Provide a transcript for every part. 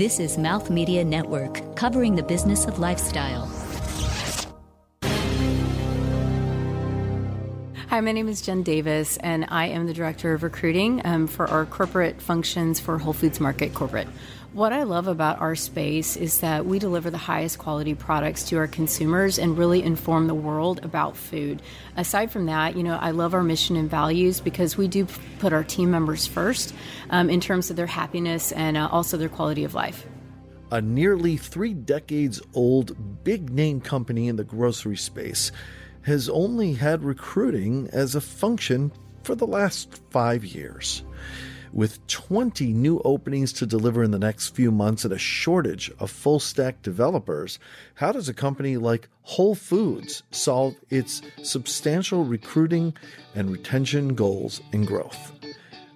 This is Mouth Media Network, covering the business of lifestyle. Hi, my name is Jen Davis, and I am the Director of Recruiting um, for our corporate functions for Whole Foods Market Corporate. What I love about our space is that we deliver the highest quality products to our consumers and really inform the world about food. Aside from that, you know, I love our mission and values because we do put our team members first um, in terms of their happiness and uh, also their quality of life a nearly three decades old big name company in the grocery space has only had recruiting as a function for the last five years. With 20 new openings to deliver in the next few months and a shortage of full stack developers, how does a company like Whole Foods solve its substantial recruiting and retention goals and growth?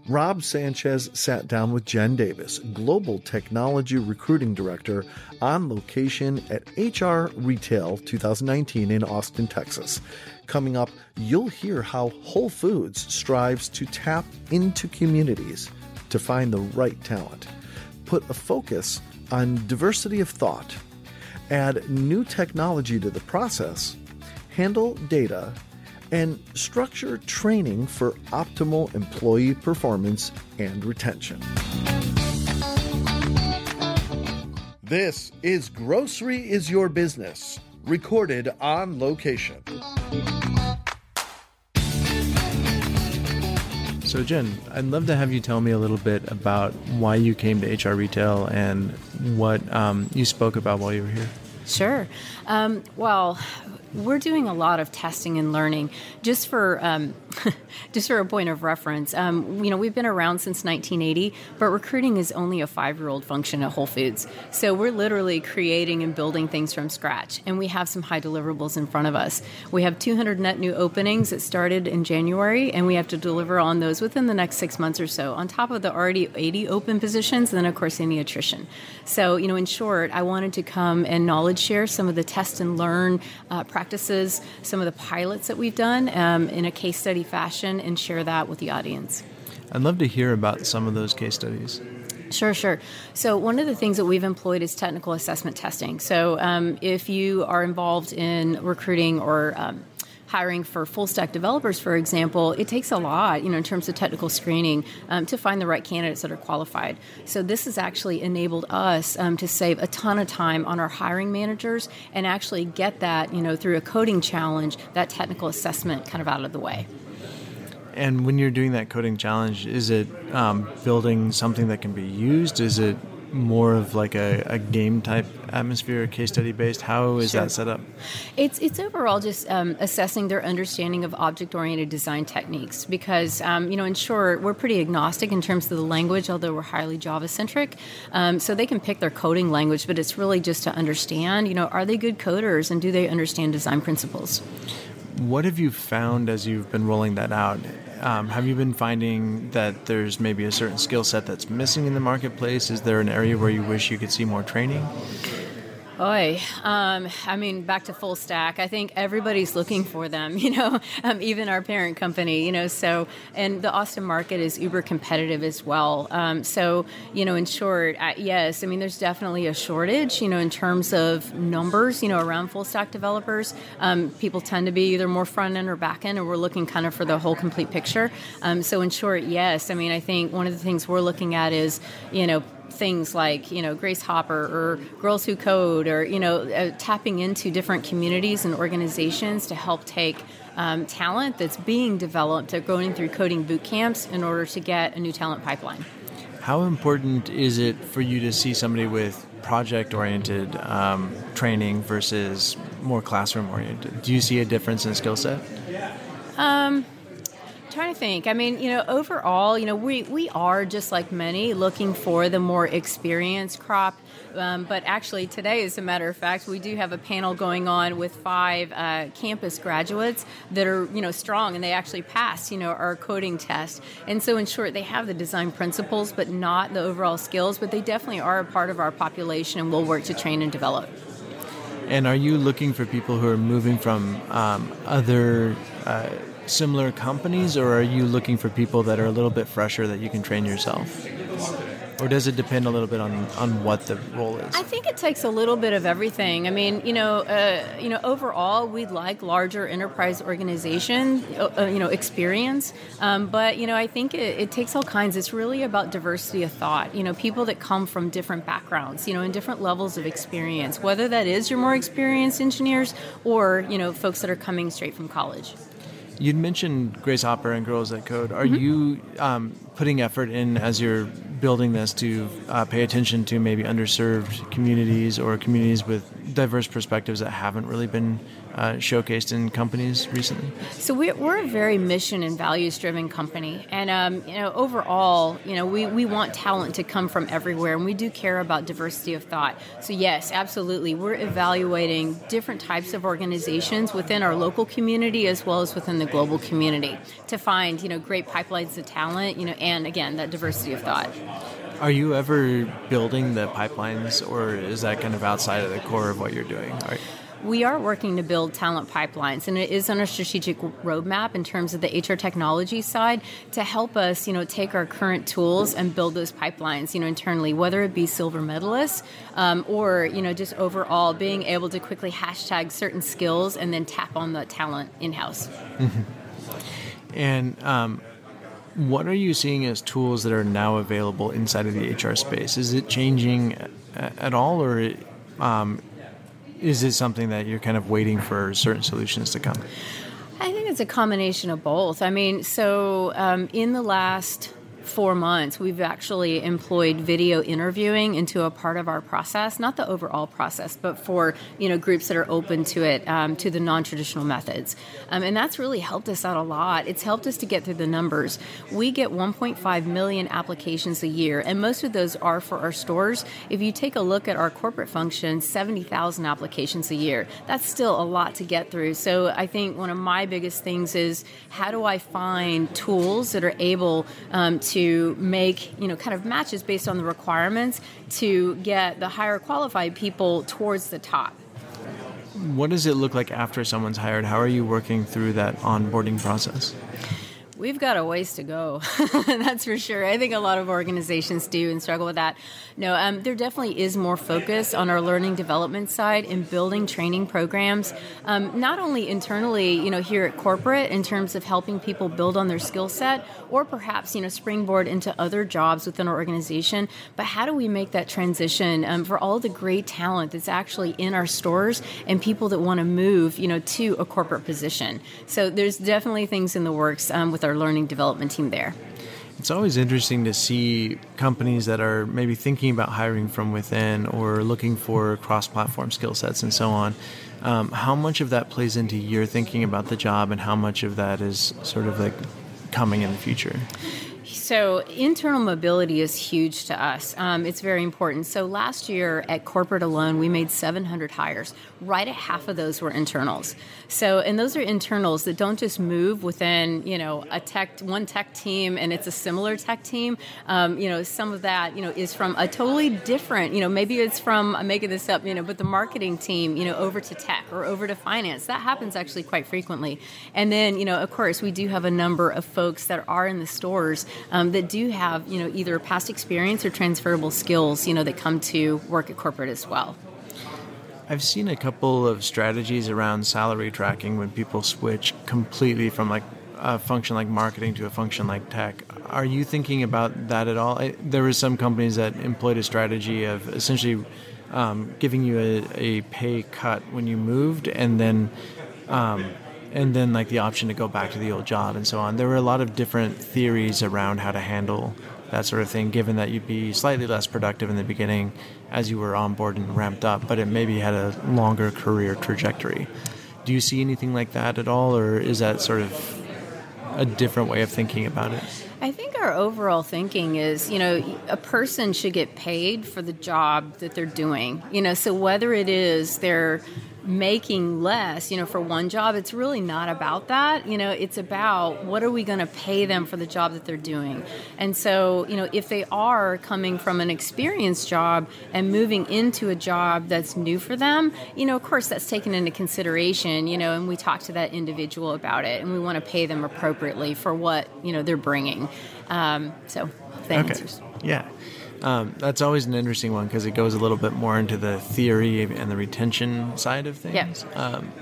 Rob Sanchez sat down with Jen Davis, Global Technology Recruiting Director, on location at HR Retail 2019 in Austin, Texas. Coming up, you'll hear how Whole Foods strives to tap into communities to find the right talent, put a focus on diversity of thought, add new technology to the process, handle data. And structure training for optimal employee performance and retention. This is Grocery is Your Business, recorded on location. So, Jen, I'd love to have you tell me a little bit about why you came to HR Retail and what um, you spoke about while you were here. Sure. Um, well, we're doing a lot of testing and learning. Just for um, just for a point of reference, um, you know we've been around since 1980, but recruiting is only a five-year-old function at Whole Foods. So we're literally creating and building things from scratch, and we have some high deliverables in front of us. We have 200 net new openings that started in January, and we have to deliver on those within the next six months or so. On top of the already 80 open positions, and then of course any attrition. So you know, in short, I wanted to come and knowledge share some of the test and learn uh, practices practices, some of the pilots that we've done um, in a case study fashion, and share that with the audience. I'd love to hear about some of those case studies. Sure, sure. So, one of the things that we've employed is technical assessment testing. So, um, if you are involved in recruiting or um, hiring for full stack developers, for example, it takes a lot, you know, in terms of technical screening um, to find the right candidates that are qualified. So this has actually enabled us um, to save a ton of time on our hiring managers and actually get that, you know, through a coding challenge, that technical assessment kind of out of the way. And when you're doing that coding challenge, is it um, building something that can be used? Is it more of like a, a game type atmosphere, case study based? How is sure. that set up? It's it's overall just um, assessing their understanding of object oriented design techniques because um, you know in short we're pretty agnostic in terms of the language, although we're highly Java centric. Um, so they can pick their coding language, but it's really just to understand you know are they good coders and do they understand design principles? What have you found as you've been rolling that out? Um, have you been finding that there's maybe a certain skill set that's missing in the marketplace? Is there an area where you wish you could see more training? Oi, um, I mean, back to full stack. I think everybody's looking for them. You know, um, even our parent company. You know, so and the Austin market is uber competitive as well. Um, so you know, in short, yes, I mean, there's definitely a shortage. You know, in terms of numbers. You know, around full stack developers, um, people tend to be either more front end or back end, and we're looking kind of for the whole complete picture. Um, so in short, yes, I mean, I think one of the things we're looking at is you know things like you know Grace Hopper or Girls Who Code or you know uh, tapping into different communities and organizations to help take um, talent that's being developed. They're going through coding boot camps in order to get a new talent pipeline. How important is it for you to see somebody with project oriented um, training versus more classroom oriented? Do you see a difference in skill set? Um, trying to think. I mean, you know, overall, you know, we, we are just like many looking for the more experienced crop. Um, but actually, today, as a matter of fact, we do have a panel going on with five uh, campus graduates that are, you know, strong and they actually passed, you know, our coding test. And so, in short, they have the design principles, but not the overall skills. But they definitely are a part of our population, and we'll work to train and develop. And are you looking for people who are moving from um, other uh, similar companies, or are you looking for people that are a little bit fresher that you can train yourself? or does it depend a little bit on, on what the role is? I think it takes a little bit of everything. I mean, you know, uh, you know, overall, we'd like larger enterprise organization, uh, uh, you know, experience. Um, but you know, I think it, it, takes all kinds. It's really about diversity of thought. You know, people that come from different backgrounds, you know, and different levels of experience. Whether that is your more experienced engineers or you know, folks that are coming straight from college. You'd mentioned Grace Hopper and Girls That Code. Are mm-hmm. you um, putting effort in as you're building this to uh, pay attention to maybe underserved communities or communities with diverse perspectives that haven't really been uh, showcased in companies recently? So we're, we're a very mission and values driven company, and um, you know overall, you know we, we want talent to come from everywhere, and we do care about diversity of thought. So yes, absolutely, we're evaluating different types of organizations within our local community as well as within the global community to find you know great pipelines of talent, you know, and again that diversity of thought. Are you ever building the pipelines, or is that kind of outside of the core of what you're doing? We are working to build talent pipelines, and it is on a strategic roadmap in terms of the HR technology side to help us, you know, take our current tools and build those pipelines, you know, internally, whether it be silver medalists um, or, you know, just overall being able to quickly hashtag certain skills and then tap on the talent in house. Mm-hmm. And um, what are you seeing as tools that are now available inside of the HR space? Is it changing at all, or um, is it something that you're kind of waiting for certain solutions to come? I think it's a combination of both. I mean, so um, in the last four months, we've actually employed video interviewing into a part of our process, not the overall process, but for you know groups that are open to it, um, to the non-traditional methods, um, and that's really helped us out a lot. It's helped us to get through the numbers. We get 1.5 million applications a year, and most of those are for our stores. If you take a look at our corporate function, 70,000 applications a year. That's still a lot to get through. So I think one of my biggest things is how do I find tools that are able um, to to make you know kind of matches based on the requirements to get the higher qualified people towards the top. What does it look like after someone's hired? How are you working through that onboarding process We've got a ways to go. That's for sure. I think a lot of organizations do and struggle with that. No, um, there definitely is more focus on our learning development side in building training programs, um, not only internally, you know, here at corporate in terms of helping people build on their skill set, or perhaps you know springboard into other jobs within our organization. But how do we make that transition um, for all the great talent that's actually in our stores and people that want to move, you know, to a corporate position? So there's definitely things in the works um, our learning development team there. It's always interesting to see companies that are maybe thinking about hiring from within or looking for cross platform skill sets and so on. Um, how much of that plays into your thinking about the job and how much of that is sort of like coming in the future? So, internal mobility is huge to us. Um, it's very important. So, last year at corporate alone, we made 700 hires. Right at half of those were internals. So, and those are internals that don't just move within, you know, a tech, one tech team and it's a similar tech team. Um, you know, some of that, you know, is from a totally different, you know, maybe it's from, I'm making this up, you know, but the marketing team, you know, over to tech or over to finance. That happens actually quite frequently. And then, you know, of course, we do have a number of folks that are in the stores um, that do have, you know, either past experience or transferable skills, you know, that come to work at corporate as well. I've seen a couple of strategies around salary tracking when people switch completely from like a function like marketing to a function like tech. Are you thinking about that at all? I, there were some companies that employed a strategy of essentially um, giving you a, a, pay cut when you moved, and then um, and then like the option to go back to the old job and so on. There were a lot of different theories around how to handle that sort of thing, given that you'd be slightly less productive in the beginning as you were on board and ramped up, but it maybe had a longer career trajectory. Do you see anything like that at all, or is that sort of a different way of thinking about it? I think our overall thinking is, you know, a person should get paid for the job that they're doing. You know, so whether it is they're making less, you know, for one job, it's really not about that. You know, it's about what are we going to pay them for the job that they're doing. And so, you know, if they are coming from an experienced job and moving into a job that's new for them, you know, of course that's taken into consideration, you know, and we talk to that individual about it and we want to pay them appropriately for what, you know, they're bringing. Um, so, the okay. answers. Yeah. Um, that's always an interesting one because it goes a little bit more into the theory and the retention side of things. Yeah. Um,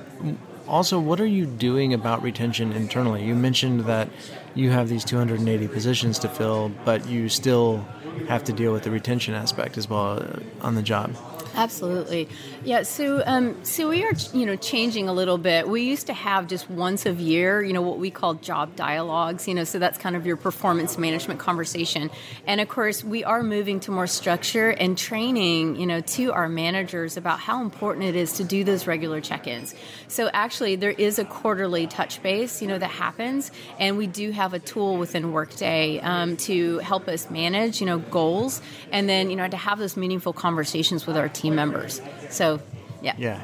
also, what are you doing about retention internally? You mentioned that you have these 280 positions to fill, but you still have to deal with the retention aspect as well uh, on the job. Absolutely, yeah. So, um, so we are, you know, changing a little bit. We used to have just once a year, you know, what we call job dialogues. You know, so that's kind of your performance management conversation. And of course, we are moving to more structure and training, you know, to our managers about how important it is to do those regular check-ins. So, actually, there is a quarterly touch base, you know, that happens, and we do have a tool within Workday um, to help us manage, you know, goals, and then you know to have those meaningful conversations with our team team members. So, yeah. Yeah.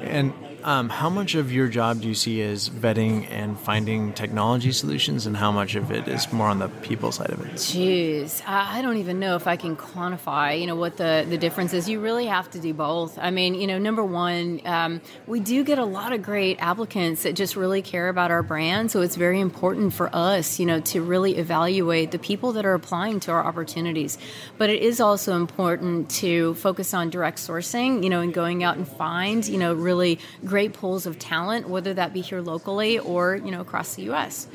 and um, how much of your job do you see as vetting and finding technology solutions, and how much of it is more on the people side of it? Jeez, I don't even know if I can quantify. You know what the the difference is. You really have to do both. I mean, you know, number one, um, we do get a lot of great applicants that just really care about our brand. So it's very important for us, you know, to really evaluate the people that are applying to our opportunities. But it is also important to focus on direct sourcing. You know, and going out and find, you know, really great pools of talent, whether that be here locally or you know across the U.S.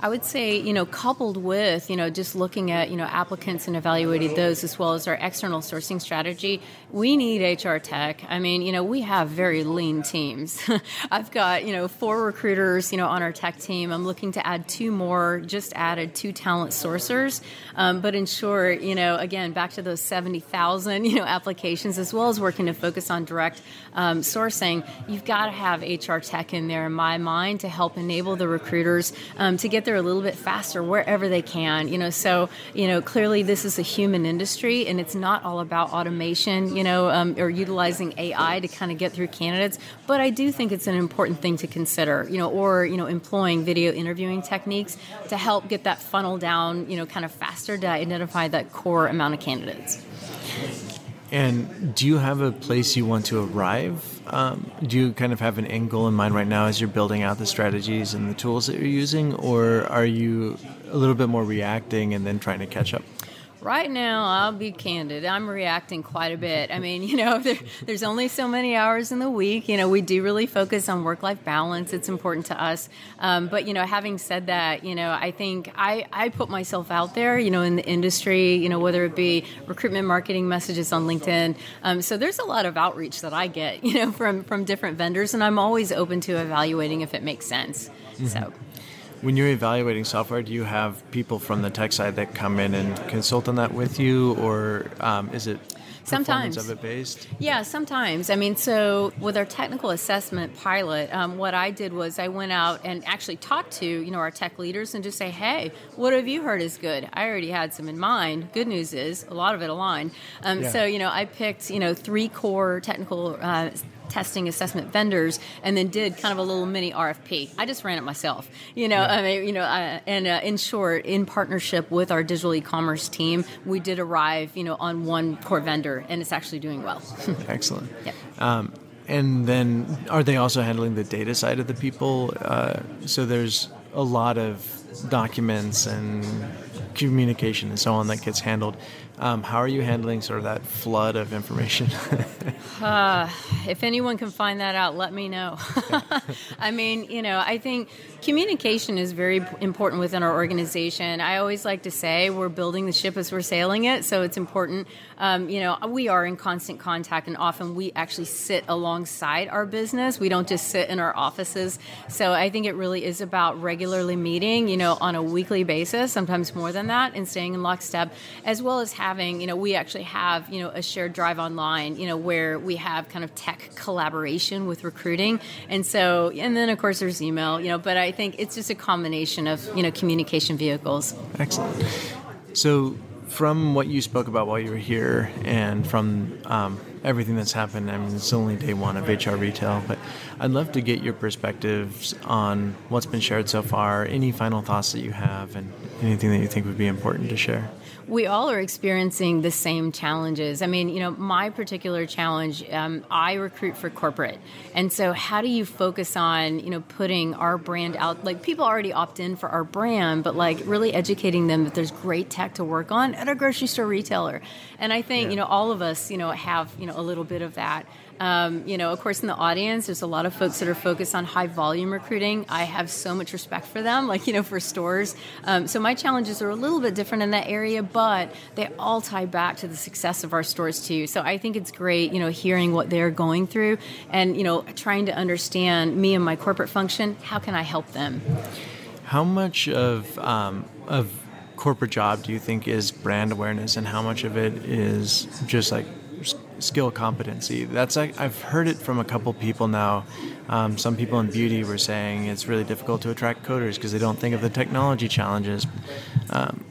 I would say, you know, coupled with, you know, just looking at, you know, applicants and evaluating those as well as our external sourcing strategy, we need HR tech. I mean, you know, we have very lean teams. I've got, you know, four recruiters, you know, on our tech team. I'm looking to add two more, just added two talent sourcers. Um, but in short, you know, again, back to those 70,000, you know, applications as well as working to focus on direct um, sourcing, you've got to have HR tech in there, in my mind, to help enable the recruiters um, to get there a little bit faster wherever they can. You know, so you know clearly this is a human industry, and it's not all about automation. You know, um, or utilizing AI to kind of get through candidates. But I do think it's an important thing to consider. You know, or you know, employing video interviewing techniques to help get that funnel down. You know, kind of faster to identify that core amount of candidates. And do you have a place you want to arrive? Um, do you kind of have an end goal in mind right now as you're building out the strategies and the tools that you're using, or are you a little bit more reacting and then trying to catch up? Right now, I'll be candid. I'm reacting quite a bit. I mean, you know, there, there's only so many hours in the week. You know, we do really focus on work life balance. It's important to us. Um, but, you know, having said that, you know, I think I, I put myself out there, you know, in the industry, you know, whether it be recruitment marketing messages on LinkedIn. Um, so there's a lot of outreach that I get, you know, from, from different vendors. And I'm always open to evaluating if it makes sense. Mm-hmm. So. When you're evaluating software, do you have people from the tech side that come in and consult on that with you, or um, is it sometimes of it based? Yeah, sometimes. I mean, so with our technical assessment pilot, um, what I did was I went out and actually talked to you know our tech leaders and just say, hey, what have you heard is good? I already had some in mind. Good news is a lot of it aligned. Um, yeah. So you know, I picked you know three core technical. Uh, testing assessment vendors and then did kind of a little mini RFP. I just ran it myself, you know. Yeah. I mean, you know, uh, and uh, in short, in partnership with our digital e-commerce team, we did arrive, you know, on one core vendor, and it's actually doing well. Excellent. Yeah. Um, and then, are they also handling the data side of the people? Uh, so there's a lot of documents and communication and so on that gets handled. Um, how are you handling sort of that flood of information? uh, if anyone can find that out, let me know. I mean, you know, I think communication is very important within our organization. I always like to say we're building the ship as we're sailing it, so it's important. Um, you know, we are in constant contact, and often we actually sit alongside our business. We don't just sit in our offices. So I think it really is about regularly meeting, you know, on a weekly basis, sometimes more than that, and staying in lockstep, as well as having having, you know, we actually have, you know, a shared drive online, you know, where we have kind of tech collaboration with recruiting. And so, and then of course there's email, you know, but I think it's just a combination of, you know, communication vehicles. Excellent. So, from what you spoke about while you were here and from um, everything that's happened, I mean, it's only day one of HR retail, but I'd love to get your perspectives on what's been shared so far, any final thoughts that you have, and anything that you think would be important to share. We all are experiencing the same challenges. I mean, you know, my particular challenge, um, I recruit for corporate. And so, how do you focus on, you know, putting our brand out? Like, people already opt in for our brand, but like really educating them that there's great tech to work on at a grocery store retailer. And I think, yeah. you know, all of us, you know, have, you know, a little bit of that. Um, you know, of course, in the audience, there's a lot of folks that are focused on high volume recruiting. I have so much respect for them, like, you know, for stores. Um, so my challenges are a little bit different in that area, but they all tie back to the success of our stores, too. So I think it's great, you know, hearing what they're going through and, you know, trying to understand me and my corporate function. How can I help them? How much of, um, of, corporate job do you think is brand awareness and how much of it is just like skill competency. That's I, have heard it from a couple people now. Um, some people in beauty were saying it's really difficult to attract coders because they don't think of the technology challenges. Um,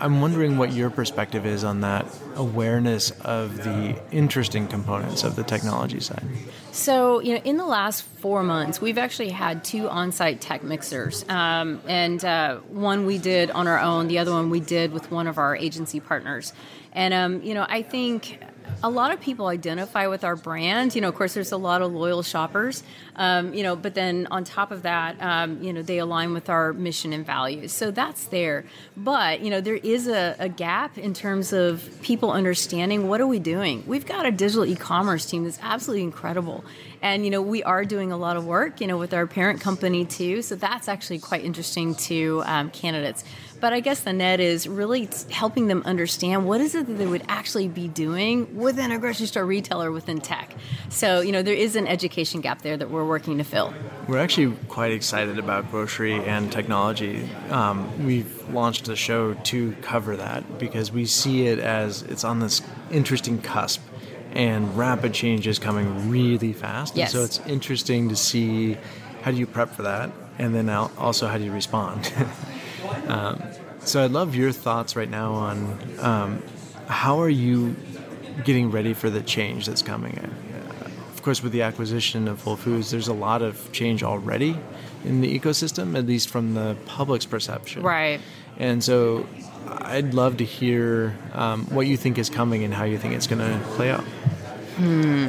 I'm wondering what your perspective is on that awareness of the interesting components of the technology side. So, you know, in the last four months, we've actually had two on site tech mixers. Um, and uh, one we did on our own, the other one we did with one of our agency partners. And, um, you know, I think a lot of people identify with our brand. You know, of course, there's a lot of loyal shoppers. Um, you know, but then on top of that, um, you know, they align with our mission and values. So that's there. But you know, there is a, a gap in terms of people understanding what are we doing. We've got a digital e-commerce team that's absolutely incredible, and you know, we are doing a lot of work. You know, with our parent company too. So that's actually quite interesting to um, candidates. But I guess the net is really helping them understand what is it that they would actually be doing within a grocery store retailer within tech. So, you know, there is an education gap there that we're working to fill. We're actually quite excited about grocery and technology. Um, we've launched a show to cover that because we see it as it's on this interesting cusp and rapid change is coming really fast. Yes. And so it's interesting to see how do you prep for that and then also how do you respond. Um, so I'd love your thoughts right now on um, how are you getting ready for the change that's coming. Uh, of course, with the acquisition of Whole Foods, there's a lot of change already in the ecosystem, at least from the public's perception. Right. And so I'd love to hear um, what you think is coming and how you think it's going to play out. Hmm.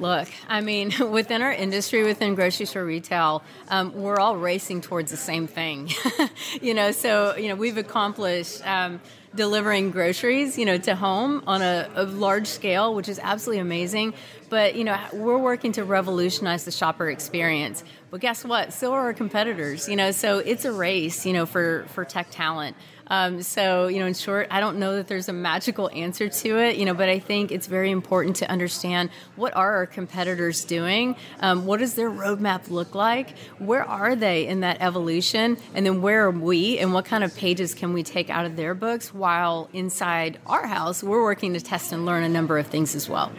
Look, I mean, within our industry, within grocery store retail, um, we're all racing towards the same thing. you know, so you know we've accomplished um, delivering groceries, you know, to home on a, a, large scale, which is absolutely amazing. But you know, we're working to revolutionize the shopper experience. But guess what? So are our competitors. You know, so it's a race. You know, for for tech talent. Um, so, you know, in short, I don't know that there's a magical answer to it, you know, but I think it's very important to understand what are our competitors doing? Um, what does their roadmap look like? Where are they in that evolution? And then where are we? And what kind of pages can we take out of their books while inside our house, we're working to test and learn a number of things as well.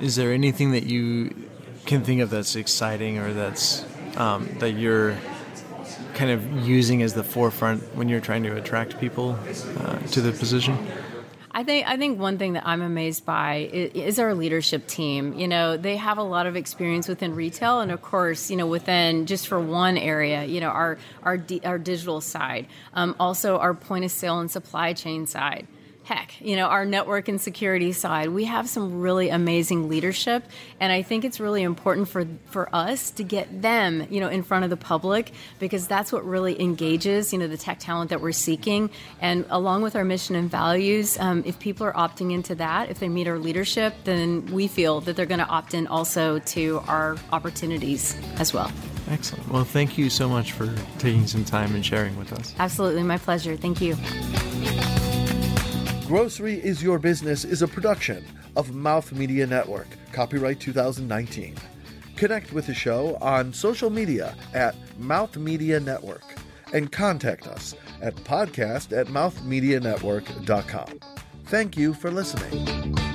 Is there anything that you can think of that's exciting or that's um, that you're kind of using as the forefront when you're trying to attract people uh, to the position? I think I think one thing that I'm amazed by is, our leadership team. You know, they have a lot of experience within retail, and of course, you know, within just for one area, you know, our our our digital side, um, also our point of sale and supply chain side heck, you know, our network and security side, we have some really amazing leadership. And I think it's really important for, for us to get them, you know, in front of the public because that's what really engages, you know, the tech talent that we're seeking. And along with our mission and values, um, if people are opting into that, if they meet our leadership, then we feel that they're going to opt in also to our opportunities as well. Excellent. Well, thank you so much for taking some time and sharing with us. Absolutely. My pleasure. Thank you. Grocery is Your Business is a production of Mouth Media Network, copyright 2019. Connect with the show on social media at Mouth Media Network and contact us at podcast at mouthmedianetwork.com. Thank you for listening.